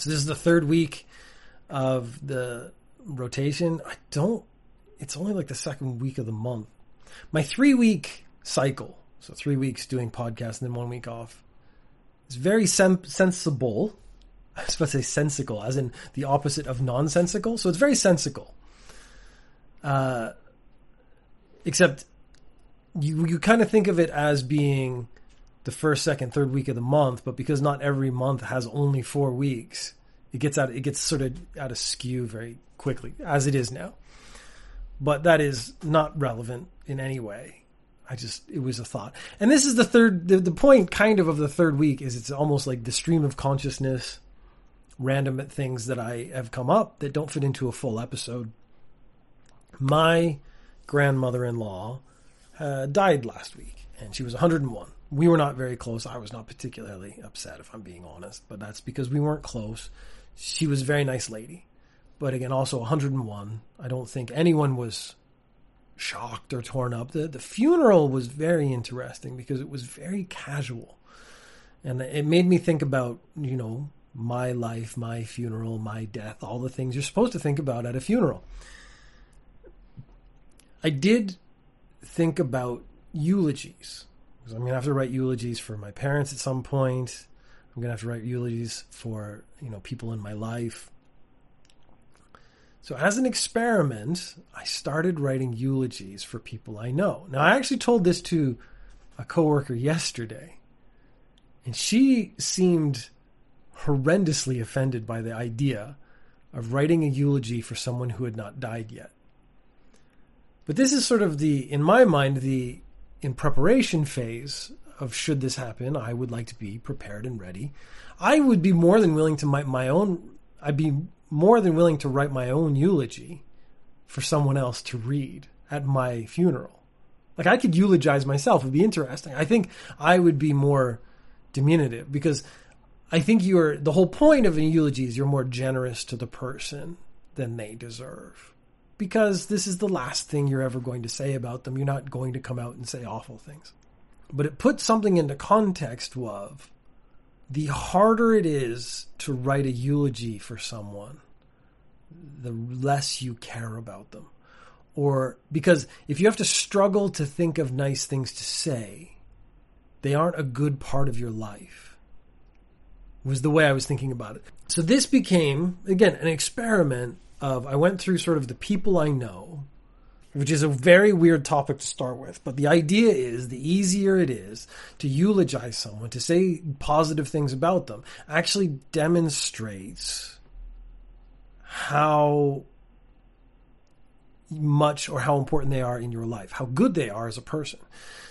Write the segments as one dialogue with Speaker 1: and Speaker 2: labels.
Speaker 1: So this is the third week of the rotation. I don't. It's only like the second week of the month. My three week cycle, so three weeks doing podcasts and then one week off, is very sem- sensible. I was about to say sensical, as in the opposite of nonsensical. So it's very sensical. Uh, except you you kind of think of it as being the first, second, third week of the month, but because not every month has only four weeks, it gets out it gets sort of out of skew very quickly, as it is now. But that is not relevant in any way. I just it was a thought. And this is the third the, the point kind of of the third week is it's almost like the stream of consciousness random things that I have come up that don't fit into a full episode. My grandmother-in-law uh, died last week and she was 101 we were not very close. I was not particularly upset, if I'm being honest, but that's because we weren't close. She was a very nice lady, but again, also 101. I don't think anyone was shocked or torn up. The the funeral was very interesting because it was very casual, and it made me think about you know my life, my funeral, my death, all the things you're supposed to think about at a funeral. I did think about eulogies because I'm going to have to write eulogies for my parents at some point. I'm going to have to write eulogies for, you know, people in my life. So as an experiment, I started writing eulogies for people I know. Now I actually told this to a coworker yesterday, and she seemed horrendously offended by the idea of writing a eulogy for someone who had not died yet. But this is sort of the, in my mind, the in preparation phase of should this happen, I would like to be prepared and ready. I would be more than willing to my, my own, I'd be more than willing to write my own eulogy for someone else to read at my funeral. Like I could eulogize myself, would be interesting. I think I would be more diminutive because I think you're, the whole point of an eulogy is you're more generous to the person than they deserve because this is the last thing you're ever going to say about them. You're not going to come out and say awful things. But it puts something into context of the harder it is to write a eulogy for someone, the less you care about them. Or because if you have to struggle to think of nice things to say, they aren't a good part of your life. Was the way I was thinking about it. So this became, again, an experiment of I went through sort of the people I know, which is a very weird topic to start with. But the idea is the easier it is to eulogize someone, to say positive things about them, actually demonstrates how much or how important they are in your life, how good they are as a person.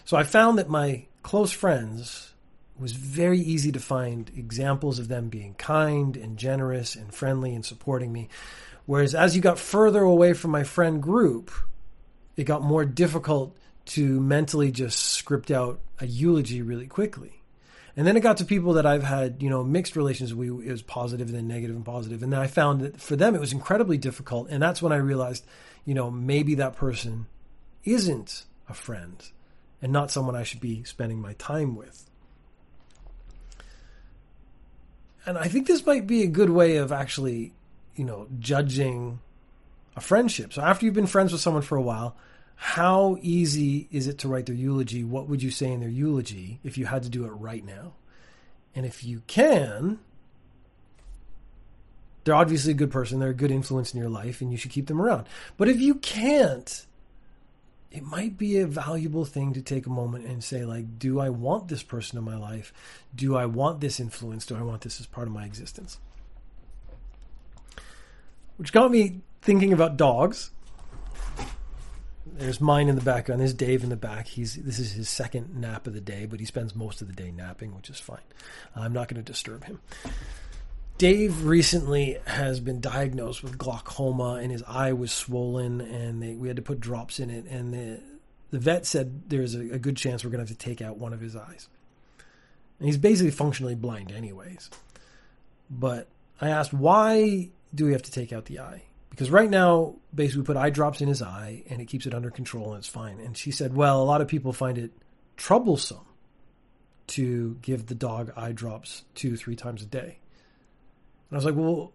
Speaker 1: So I found that my close friends was very easy to find examples of them being kind and generous and friendly and supporting me. Whereas as you got further away from my friend group, it got more difficult to mentally just script out a eulogy really quickly. And then it got to people that I've had, you know, mixed relations with. It was positive and then negative and positive. And then I found that for them it was incredibly difficult. And that's when I realized, you know, maybe that person isn't a friend and not someone I should be spending my time with. And I think this might be a good way of actually you know, judging a friendship. So after you've been friends with someone for a while, how easy is it to write their eulogy? What would you say in their eulogy if you had to do it right now? And if you can, they're obviously a good person, they're a good influence in your life, and you should keep them around. But if you can't, it might be a valuable thing to take a moment and say, like, do I want this person in my life? Do I want this influence? Do I want this as part of my existence? Which got me thinking about dogs. There's mine in the background. There's Dave in the back. He's this is his second nap of the day, but he spends most of the day napping, which is fine. I'm not going to disturb him. Dave recently has been diagnosed with glaucoma, and his eye was swollen, and they, we had to put drops in it. And the the vet said there's a, a good chance we're going to have to take out one of his eyes. And he's basically functionally blind, anyways. But I asked why do we have to take out the eye? Because right now, basically, we put eye drops in his eye and it keeps it under control and it's fine. And she said, well, a lot of people find it troublesome to give the dog eye drops two, three times a day. And I was like, well,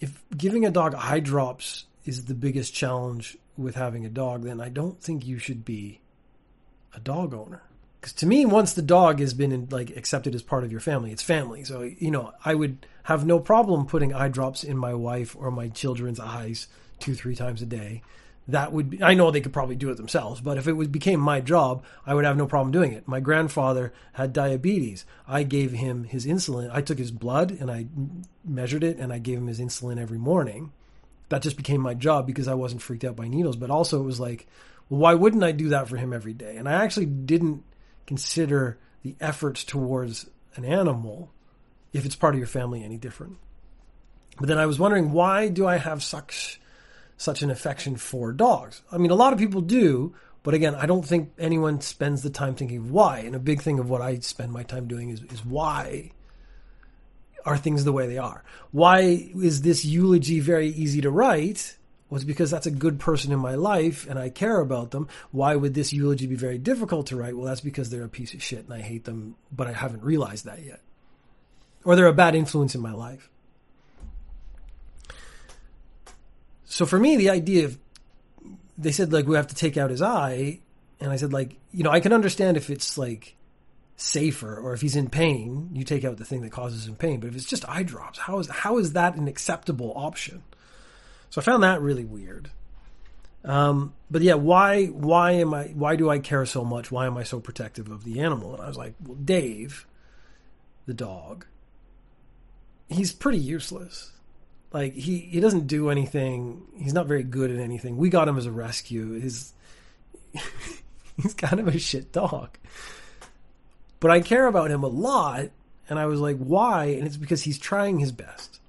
Speaker 1: if giving a dog eye drops is the biggest challenge with having a dog, then I don't think you should be a dog owner. Because to me, once the dog has been in, like accepted as part of your family, it's family. So you know, I would have no problem putting eye drops in my wife or my children's eyes two, three times a day. That would be, I know they could probably do it themselves, but if it was, became my job, I would have no problem doing it. My grandfather had diabetes. I gave him his insulin. I took his blood and I measured it and I gave him his insulin every morning. That just became my job because I wasn't freaked out by needles. But also, it was like, well, why wouldn't I do that for him every day? And I actually didn't consider the efforts towards an animal if it's part of your family any different. But then I was wondering, why do I have such such an affection for dogs? I mean, a lot of people do, but again, I don't think anyone spends the time thinking why. And a big thing of what I spend my time doing is, is why are things the way they are? Why is this eulogy very easy to write? was because that's a good person in my life and I care about them. Why would this eulogy be very difficult to write? Well, that's because they're a piece of shit and I hate them, but I haven't realized that yet. Or they're a bad influence in my life. So for me, the idea of they said like we have to take out his eye, and I said like you know I can understand if it's like safer or if he's in pain, you take out the thing that causes him pain. But if it's just eye drops, how is how is that an acceptable option? So I found that really weird. Um, but yeah, why why am I why do I care so much? Why am I so protective of the animal? And I was like, well, Dave, the dog, he's pretty useless. Like he he doesn't do anything. He's not very good at anything. We got him as a rescue. His he's kind of a shit dog. But I care about him a lot, and I was like, why? And it's because he's trying his best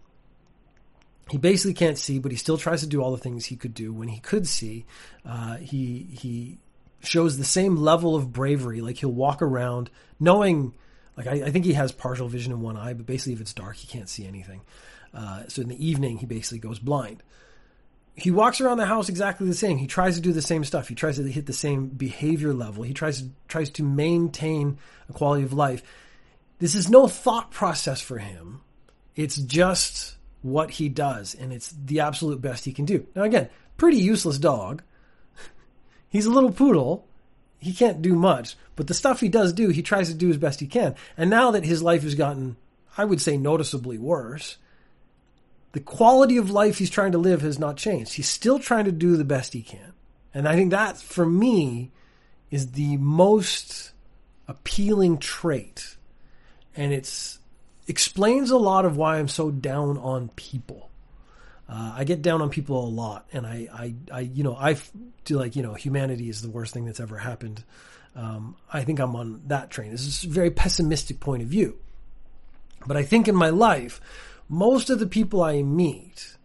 Speaker 1: he basically can't see, but he still tries to do all the things he could do when he could see. Uh, he he shows the same level of bravery. Like he'll walk around knowing, like I, I think he has partial vision in one eye, but basically if it's dark, he can't see anything. Uh, so in the evening, he basically goes blind. He walks around the house exactly the same. He tries to do the same stuff. He tries to hit the same behavior level. He tries to, tries to maintain a quality of life. This is no thought process for him. It's just what he does, and it's the absolute best he can do. Now, again, pretty useless dog. He's a little poodle. He can't do much, but the stuff he does do, he tries to do as best he can. And now that his life has gotten, I would say, noticeably worse, the quality of life he's trying to live has not changed. He's still trying to do the best he can. And I think that, for me, is the most appealing trait. And it's explains a lot of why I'm so down on people. Uh, I get down on people a lot, and I, I, I, you know, I do like, you know, humanity is the worst thing that's ever happened. Um, I think I'm on that train. This is a very pessimistic point of view. But I think in my life, most of the people I meet,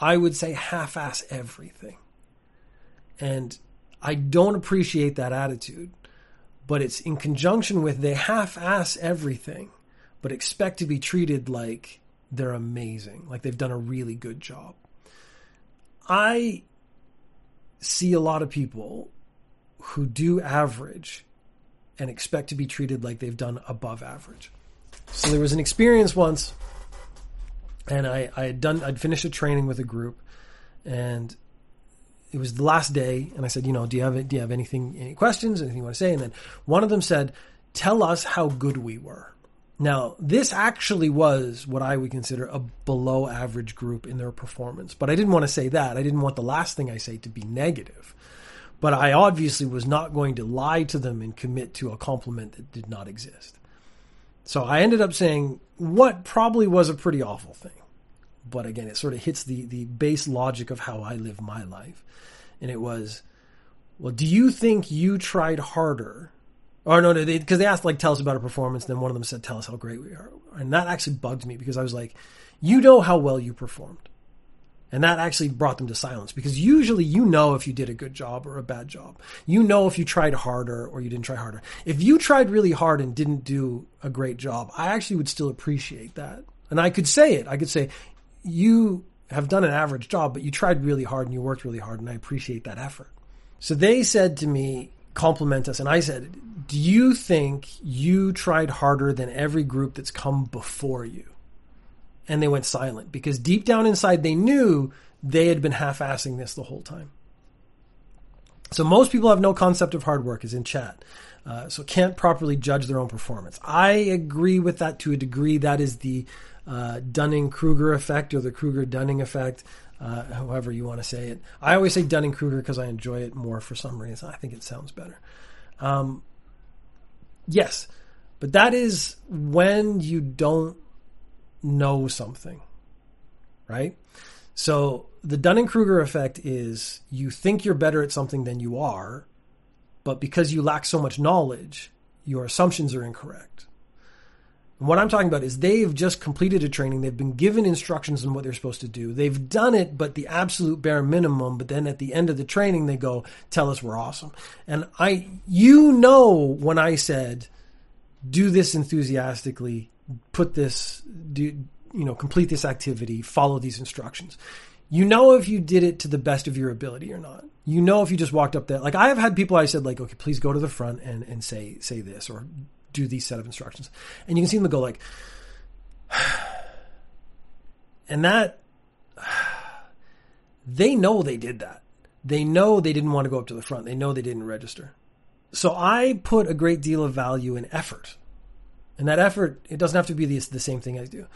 Speaker 1: I would say half ass everything. And I don't appreciate that attitude, but it's in conjunction with they half ass everything but expect to be treated like they're amazing, like they've done a really good job. I see a lot of people who do average and expect to be treated like they've done above average. So there was an experience once, and I, I had done I'd finished a training with a group, and it was the last day, and I said, you know, do you have do you have anything any questions, anything you want to say? And then one of them said, tell us how good we were. Now, this actually was what I would consider a below average group in their performance. But I didn't want to say that. I didn't want the last thing I say to be negative. But I obviously was not going to lie to them and commit to a compliment that did not exist. So I ended up saying what probably was a pretty awful thing. But again, it sort of hits the, the base logic of how I live my life. And it was, well, do you think you tried harder or no, because they, they asked like, tell us about a performance. And Then one of them said, tell us how great we are, and that actually bugged me because I was like, you know how well you performed, and that actually brought them to silence because usually you know if you did a good job or a bad job. You know if you tried harder or you didn't try harder. If you tried really hard and didn't do a great job, I actually would still appreciate that, and I could say it. I could say, you have done an average job, but you tried really hard and you worked really hard, and I appreciate that effort. So they said to me, compliment us. And I said, Do you think you tried harder than every group that's come before you? and they went silent because deep down inside they knew they had been half-assing this the whole time. So most people have no concept of hard work, is in chat. Uh, so can't properly judge their own performance. I agree with that to a degree. That is the uh, Dunning Kruger effect or the Kruger Dunning effect, uh, however you want to say it. I always say Dunning Kruger because I enjoy it more for some reason. I think it sounds better. Um, yes, but that is when you don't know something, right? So the Dunning Kruger effect is you think you're better at something than you are, but because you lack so much knowledge, your assumptions are incorrect. And what I'm talking about is they've just completed a training. They've been given instructions on what they're supposed to do. They've done it, but the absolute bare minimum. But then at the end of the training, they go, tell us we're awesome. And I, you know, when I said, do this enthusiastically, put this, do, you know, complete this activity, follow these instructions. You know if you did it to the best of your ability or not. You know if you just walked up there. Like I have had people I said like, okay, please go to the front and, and say say this or do these set of instructions. And you can see them go like and that they know they did that. They know they didn't want to go up to the front. They know they didn't register. So I put a great deal of value in effort. And that effort, it doesn't have to be the, the same thing I do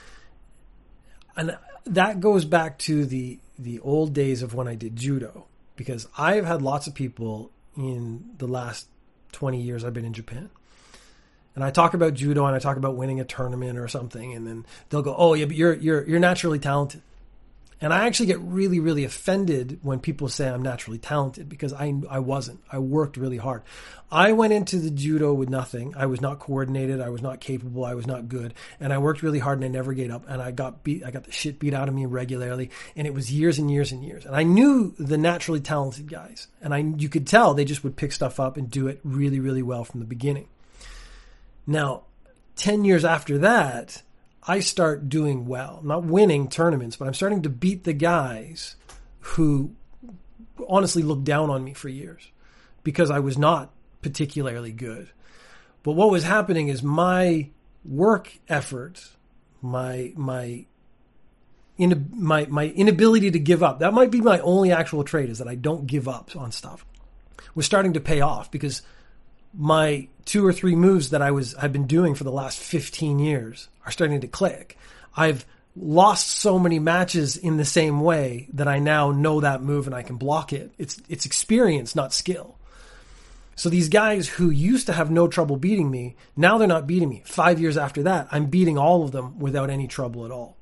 Speaker 1: and that goes back to the the old days of when I did judo because I've had lots of people in the last 20 years I've been in Japan. And I talk about judo and I talk about winning a tournament or something and then they'll go, "Oh, yeah, but you're you're you're naturally talented." And I actually get really, really offended when people say I'm naturally talented because I, I wasn't. I worked really hard. I went into the judo with nothing. I was not coordinated. I was not capable. I was not good. And I worked really hard and I never gave up. And I got beat, I got the shit beat out of me regularly. And it was years and years and years. And I knew the naturally talented guys. And I, you could tell they just would pick stuff up and do it really, really well from the beginning. Now, 10 years after that, I start doing well. not winning tournaments, but I'm starting to beat the guys who honestly looked down on me for years because I was not particularly good. But what was happening is my work effort, my my in, my my inability to give up. That might be my only actual trait is that I don't give up on stuff. Was starting to pay off because my two or three moves that I was I've been doing for the last 15 years are starting to click. I've lost so many matches in the same way that I now know that move and I can block it. It's it's experience, not skill. So these guys who used to have no trouble beating me, now they're not beating me. 5 years after that, I'm beating all of them without any trouble at all.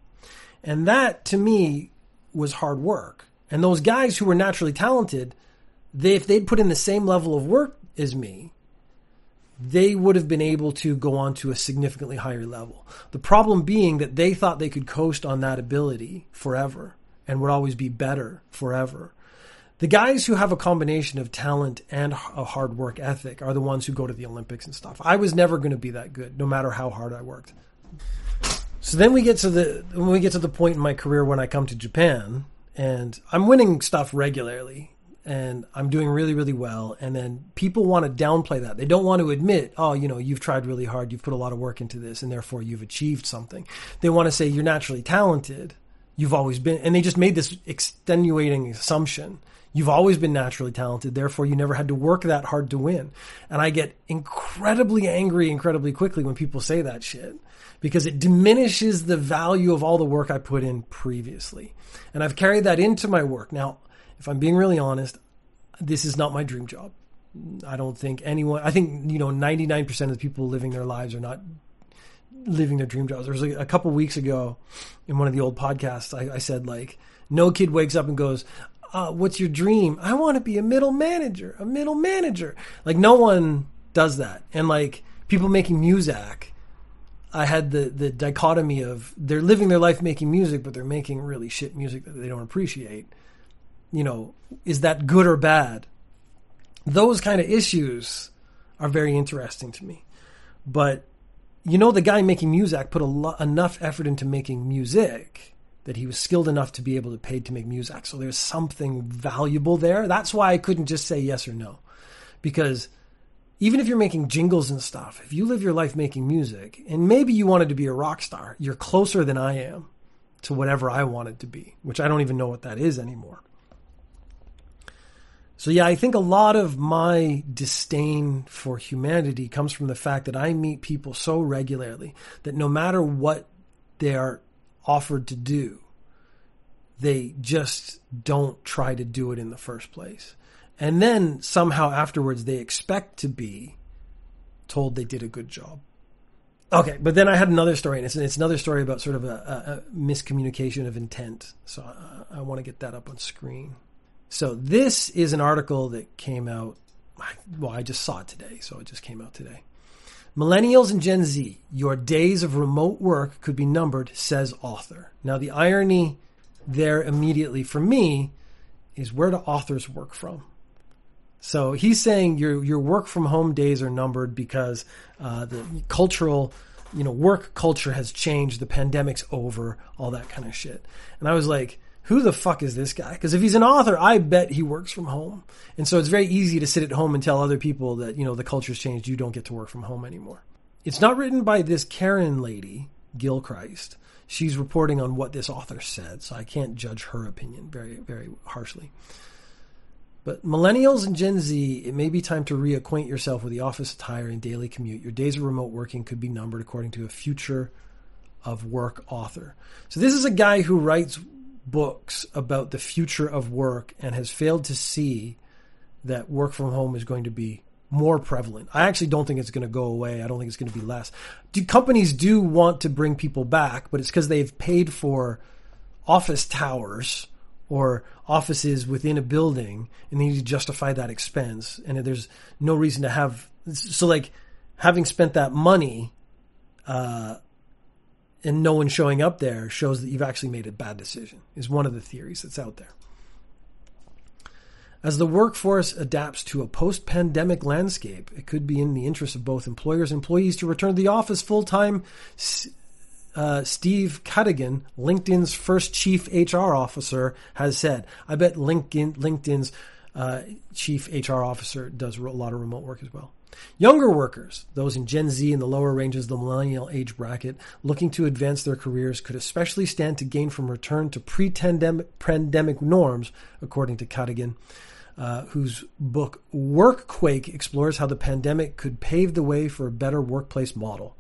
Speaker 1: And that to me was hard work. And those guys who were naturally talented, they if they'd put in the same level of work as me, they would have been able to go on to a significantly higher level. The problem being that they thought they could coast on that ability forever and would always be better forever. The guys who have a combination of talent and a hard work ethic are the ones who go to the Olympics and stuff. I was never going to be that good, no matter how hard I worked. So then we get to the when we get to the point in my career when I come to Japan and I'm winning stuff regularly and I'm doing really, really well. And then people want to downplay that. They don't want to admit, oh, you know, you've tried really hard, you've put a lot of work into this, and therefore you've achieved something. They want to say you're naturally talented. You've always been, and they just made this extenuating assumption. You've always been naturally talented, therefore you never had to work that hard to win. And I get incredibly angry incredibly quickly when people say that shit because it diminishes the value of all the work I put in previously. And I've carried that into my work. Now, if I'm being really honest, this is not my dream job. I don't think anyone, I think, you know, 99% of the people living their lives are not living their dream jobs. There was a, a couple weeks ago in one of the old podcasts, I, I said, like, no kid wakes up and goes, uh, What's your dream? I want to be a middle manager, a middle manager. Like, no one does that. And, like, people making music, I had the, the dichotomy of they're living their life making music, but they're making really shit music that they don't appreciate you know, is that good or bad? Those kind of issues are very interesting to me. But you know, the guy making music put lo- enough effort into making music that he was skilled enough to be able to pay to make music. So there's something valuable there. That's why I couldn't just say yes or no. Because even if you're making jingles and stuff, if you live your life making music, and maybe you wanted to be a rock star, you're closer than I am to whatever I wanted to be, which I don't even know what that is anymore. So yeah, I think a lot of my disdain for humanity comes from the fact that I meet people so regularly that no matter what they are offered to do, they just don't try to do it in the first place. And then somehow afterwards they expect to be told they did a good job. Okay, but then I had another story, and it's, it's another story about sort of a, a, miscommunication of intent. So I, I want to get that up on screen. So this is an article that came out. Well, I just saw it today, so it just came out today. Millennials and Gen Z, your days of remote work could be numbered, says author. Now, the irony there immediately for me is where do authors work from? So he's saying your your work from home days are numbered because uh, the cultural, you know, work culture has changed. The pandemic's over, all that kind of shit. And I was like, who the fuck is this guy? Because if he's an author, I bet he works from home. And so it's very easy to sit at home and tell other people that, you know, the culture's changed. You don't get to work from home anymore. It's not written by this Karen lady, Gilchrist. She's reporting on what this author said, so I can't judge her opinion very, very harshly. But millennials and Gen Z, it may be time to reacquaint yourself with the office attire and daily commute. Your days of remote working could be numbered according to a future of work author. So this is a guy who writes books about the future of work and has failed to see that work from home is going to be more prevalent. I actually don't think it's going to go away. I don't think it's going to be less. Do, companies do want to bring people back, but it's because they've paid for office towers or offices within a building and they need to justify that expense. And there's no reason to have, so like having spent that money, uh, and no one showing up there shows that you've actually made a bad decision, is one of the theories that's out there. As the workforce adapts to a post pandemic landscape, it could be in the interest of both employers and employees to return to the office full time. Uh, Steve Cadigan, LinkedIn's first chief HR officer, has said. I bet LinkedIn, LinkedIn's uh, chief HR officer does a lot of remote work as well. Younger workers, those in Gen Z and the lower ranges of the millennial age bracket, looking to advance their careers could especially stand to gain from return to pre-pandemic norms, according to Cadigan, uh, whose book Workquake explores how the pandemic could pave the way for a better workplace model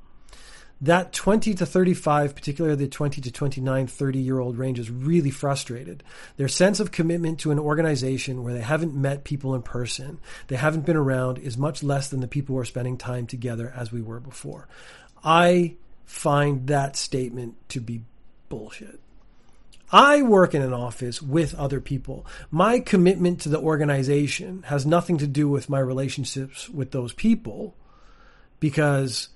Speaker 1: that 20 to 35, particularly the 20 to 29, 30 year old range is really frustrated. Their sense of commitment to an organization where they haven't met people in person, they haven't been around is much less than the people who are spending time together as we were before. I find that statement to be bullshit. I work in an office with other people. My commitment to the organization has nothing to do with my relationships with those people because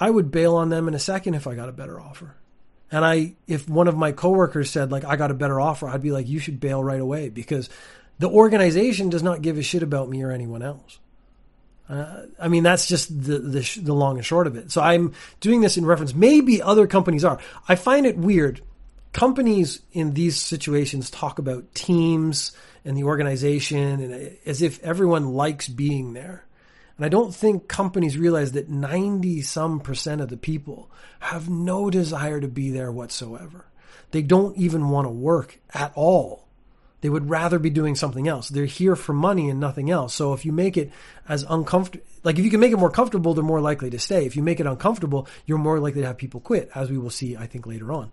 Speaker 1: I would bail on them in a second if I got a better offer. And I, if one of my coworkers said like I got a better offer, I'd be like, you should bail right away because the organization does not give a shit about me or anyone else. Uh, I mean, that's just the, the, the long and short of it. So I'm doing this in reference. Maybe other companies are. I find it weird. Companies in these situations talk about teams and the organization and as if everyone likes being there. And I don't think companies realize that 90 some percent of the people have no desire to be there whatsoever. They don't even want to work at all. They would rather be doing something else. They're here for money and nothing else. So if you make it as uncomfortable, like if you can make it more comfortable, they're more likely to stay. If you make it uncomfortable, you're more likely to have people quit, as we will see, I think, later on.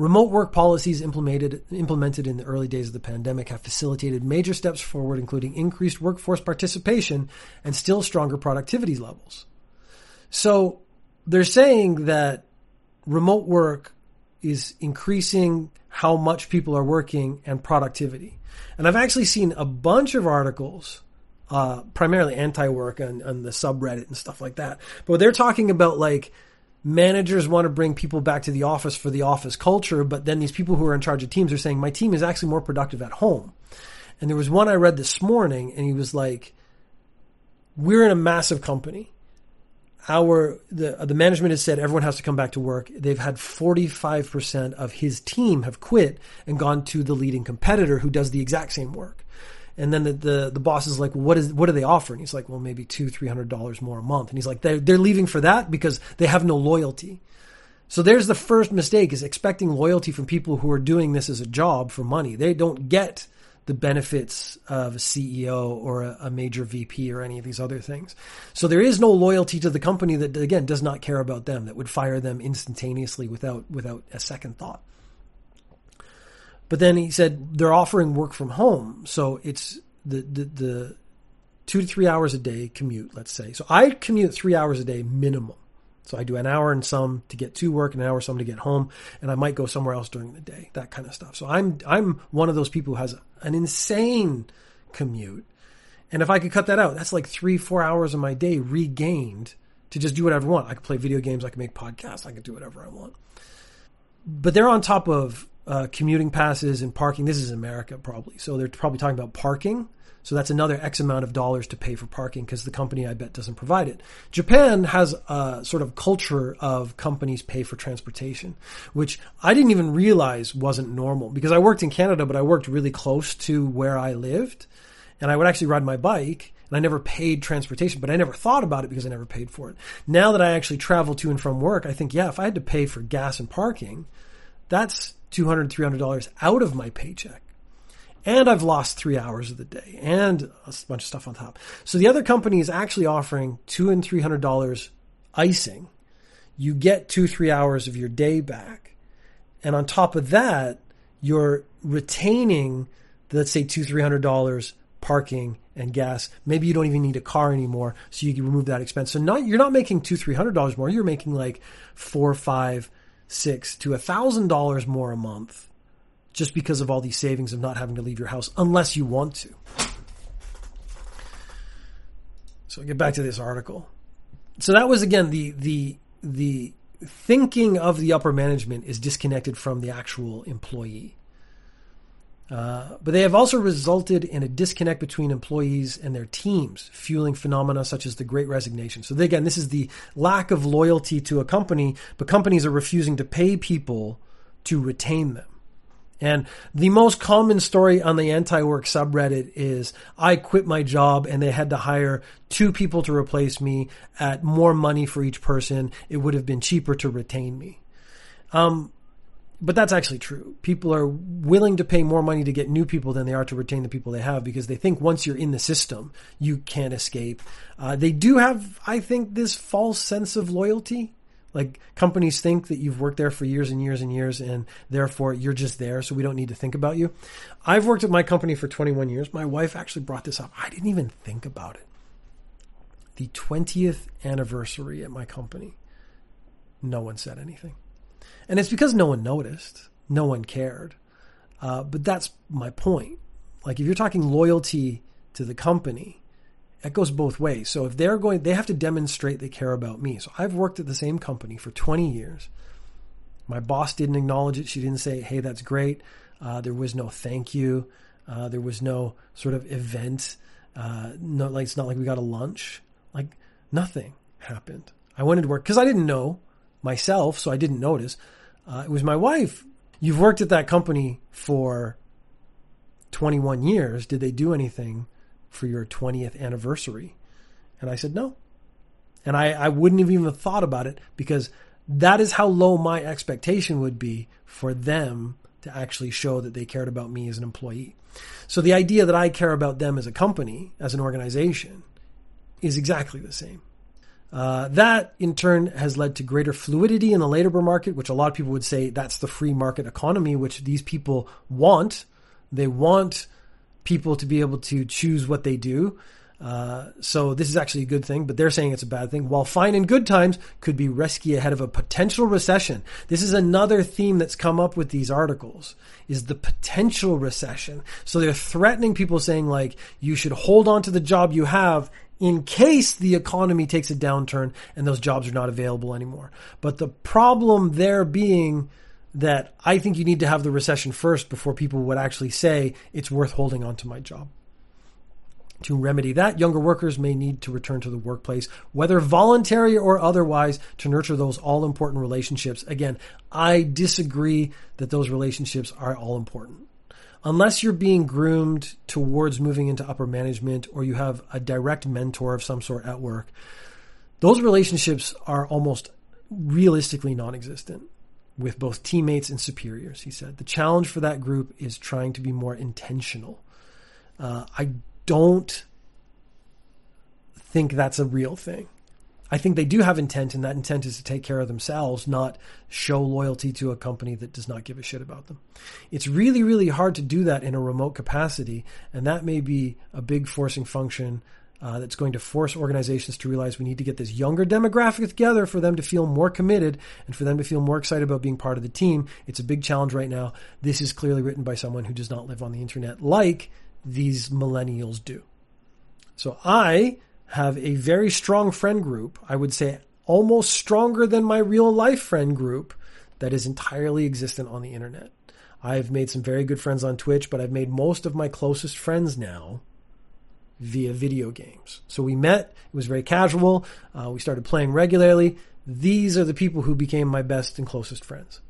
Speaker 1: Remote work policies implemented, implemented in the early days of the pandemic have facilitated major steps forward, including increased workforce participation and still stronger productivity levels. So they're saying that remote work is increasing how much people are working and productivity. And I've actually seen a bunch of articles, uh, primarily anti-work on, on the subreddit and stuff like that. But they're talking about like managers want to bring people back to the office for the office culture, but then these people who are in charge of teams are saying, my team is actually more productive at home. And there was one I read this morning and he was like, we're in a massive company. Our, the, the management has said everyone has to come back to work. They've had 45% of his team have quit and gone to the leading competitor who does the exact same work. And then the, the, the boss is like, what is, what are they offering? He's like, well, maybe two, three hundred dollars more a month. And he's like, they're, they're leaving for that because they have no loyalty. So there's the first mistake is expecting loyalty from people who are doing this as a job for money. They don't get the benefits of a CEO or a, a, major VP or any of these other things. So there is no loyalty to the company that again does not care about them that would fire them instantaneously without without a second thought. But then he said they're offering work from home, so it's the the, the two to three hours a day commute. Let's say so I commute three hours a day minimum. So I do an hour and some to get to work, an hour and some to get home, and I might go somewhere else during the day, that kind of stuff. So I'm I'm one of those people who has an insane commute. And if I could cut that out, that's like three, four hours of my day regained to just do whatever I want. I could play video games, I could make podcasts, I could do whatever I want. But they're on top of uh, commuting passes and parking. This is America, probably. So they're probably talking about parking so that's another X amount of dollars to pay for parking because the company, I bet, doesn't provide it. Japan has a sort of culture of companies pay for transportation, which I didn't even realize wasn't normal because I worked in Canada, but I worked really close to where I lived. And I would actually ride my bike and I never paid transportation, but I never thought about it because I never paid for it. Now that I actually travel to and from work, I think, yeah, if I had to pay for gas and parking, that's $200, $300 out of my paycheck and I've lost three hours of the day and a bunch of stuff on top. So the other company is actually offering two and three hundred dollars icing. You get two, three hours of your day back. And on top of that, you're retaining, let's say two, three hundred dollars parking and gas. Maybe you don't even need a car anymore, so you can remove that expense. So not you're not making two, three hundred dollars more. You're making like four, five, six to a thousand dollars more a month just because of all these savings of not having to leave your house unless you want to. So get back to this article. So that was again the the the thinking of the upper management is disconnected from the actual employee. Uh, but they have also resulted in a disconnect between employees and their teams, fueling phenomena such as the great resignation. So, again, this is the lack of loyalty to a company, but companies are refusing to pay people to retain them. And the most common story on the anti work subreddit is I quit my job and they had to hire two people to replace me at more money for each person. It would have been cheaper to retain me. Um, but that's actually true. People are willing to pay more money to get new people than they are to retain the people they have because they think once you're in the system, you can't escape. Uh, they do have, I think, this false sense of loyalty like companies think that you've worked there for years and years and years, and therefore you're just there, so we don't need to think about you. I've worked at my company for 21 years. My wife actually brought this up. I didn't even think about it. The 20th anniversary at my company, no one said anything. And it's because no one noticed, no one cared. Uh, but that's my point. Like, if you're talking loyalty to the company, that goes both ways. So if they're going, they have to demonstrate they care about me. So I've worked at the same company for 20 years. My boss didn't acknowledge it. She didn't say, "Hey, that's great." Uh, there was no thank you. Uh, there was no sort of event. Uh, no, like it's not like we got a lunch. Like nothing happened. I went into work because I didn't know myself, so I didn't notice. Uh, it was my wife. You've worked at that company for 21 years. Did they do anything for your 20th anniversary? And I said, no. And I, I wouldn't have even thought about it because that is how low my expectation would be for them to actually show that they cared about me as an employee. So the idea that I care about them as a company, as an organization, is exactly the same. Uh, that in turn has led to greater fluidity in the labor market, which a lot of people would say that's the free market economy, which these people want. They want people to be able to choose what they do. Uh, so this is actually a good thing, but they're saying it's a bad thing. While fine in good times could be risky ahead of a potential recession. This is another theme that's come up with these articles is the potential recession. So they're threatening people saying like, you should hold on to the job you have in case the economy takes a downturn and those jobs are not available anymore. But the problem there being that I think you need to have the recession first before people would actually say it's worth holding on to my job. To remedy that, younger workers may need to return to the workplace, whether voluntary or otherwise, to nurture those all important relationships. Again, I disagree that those relationships are all important. Unless you're being groomed towards moving into upper management or you have a direct mentor of some sort at work, those relationships are almost realistically non existent with both teammates and superiors, he said. The challenge for that group is trying to be more intentional. Uh, I don't think that's a real thing. I think they do have intent, and that intent is to take care of themselves, not show loyalty to a company that does not give a shit about them. It's really, really hard to do that in a remote capacity, and that may be a big forcing function uh, that's going to force organizations to realize we need to get this younger demographic together for them to feel more committed and for them to feel more excited about being part of the team. It's a big challenge right now. This is clearly written by someone who does not live on the internet like these millennials do. So I have a very strong friend group. I would say almost stronger than my real life friend group that is entirely existent on the internet. I've made some very good friends on Twitch, but I've made most of my closest friends now via video games. So we met, it was very casual. Uh, we started playing regularly. These are the people who became my best and closest friends.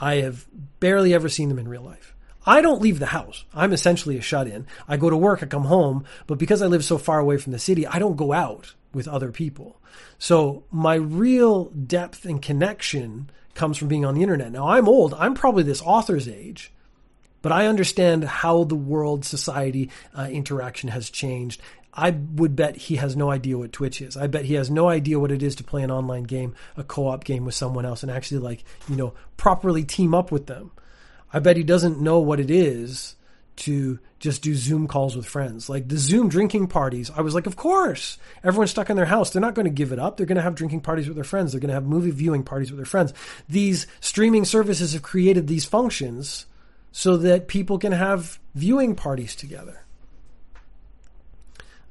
Speaker 1: I have barely ever seen them in real life. I don't leave the house. I'm essentially a shut in. I go to work, I come home, but because I live so far away from the city, I don't go out with other people. So my real depth and connection comes from being on the internet. Now I'm old. I'm probably this author's age, but I understand how the world, society, uh, interaction has changed. I would bet he has no idea what Twitch is. I bet he has no idea what it is to play an online game, a co-op game with someone else and actually like, you know, properly team up with them. I bet he doesn't know what it is to just do Zoom calls with friends. Like the Zoom drinking parties, I was like, of course. Everyone's stuck in their house. They're not going to give it up. They're going to have drinking parties with their friends. They're going to have movie viewing parties with their friends. These streaming services have created these functions so that people can have viewing parties together.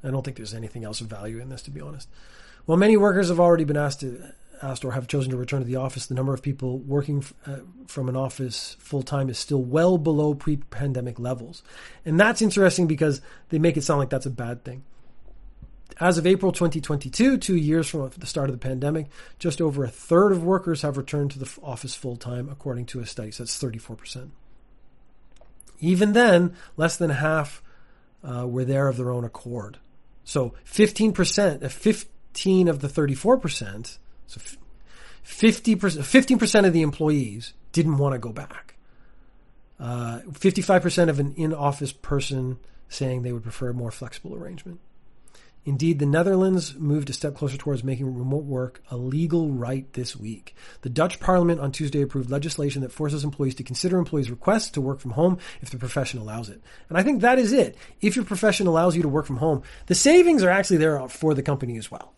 Speaker 1: I don't think there's anything else of value in this, to be honest. Well, many workers have already been asked to asked or have chosen to return to the office, the number of people working uh, from an office full time is still well below pre pandemic levels. And that's interesting because they make it sound like that's a bad thing. As of April 2022, two years from the start of the pandemic, just over a third of workers have returned to the office full time, according to a study. So that's 34%. Even then, less than half uh, were there of their own accord. So 15%, uh, 15 of the 34% so 50%, 15% of the employees didn't want to go back. Uh, 55% of an in office person saying they would prefer a more flexible arrangement. Indeed, the Netherlands moved a step closer towards making remote work a legal right this week. The Dutch parliament on Tuesday approved legislation that forces employees to consider employees' requests to work from home if the profession allows it. And I think that is it. If your profession allows you to work from home, the savings are actually there for the company as well.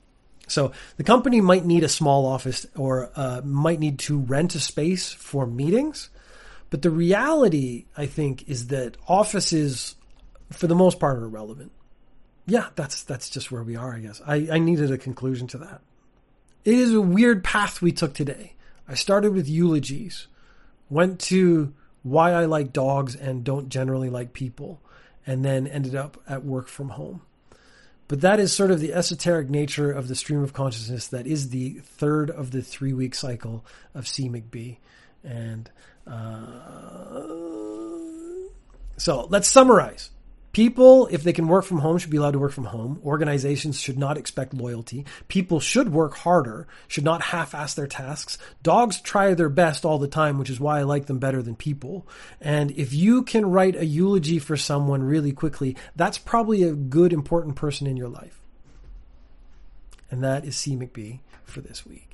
Speaker 1: So the company might need a small office or uh, might need to rent a space for meetings. But the reality, I think, is that offices, for the most part, are irrelevant. Yeah, that's that's just where we are, I guess. I, I needed a conclusion to that. It is a weird path we took today. I started with eulogies, went to why I like dogs and don't generally like people, and then ended up at work from home. But that is sort of the esoteric nature of the stream of consciousness that is the third of the three week cycle of C. McBee. And uh, so let's summarize. People, if they can work from home, should be allowed to work from home. Organizations should not expect loyalty. People should work harder, should not half ass their tasks. Dogs try their best all the time, which is why I like them better than people. And if you can write a eulogy for someone really quickly, that's probably a good, important person in your life. And that is C. McBee for this week.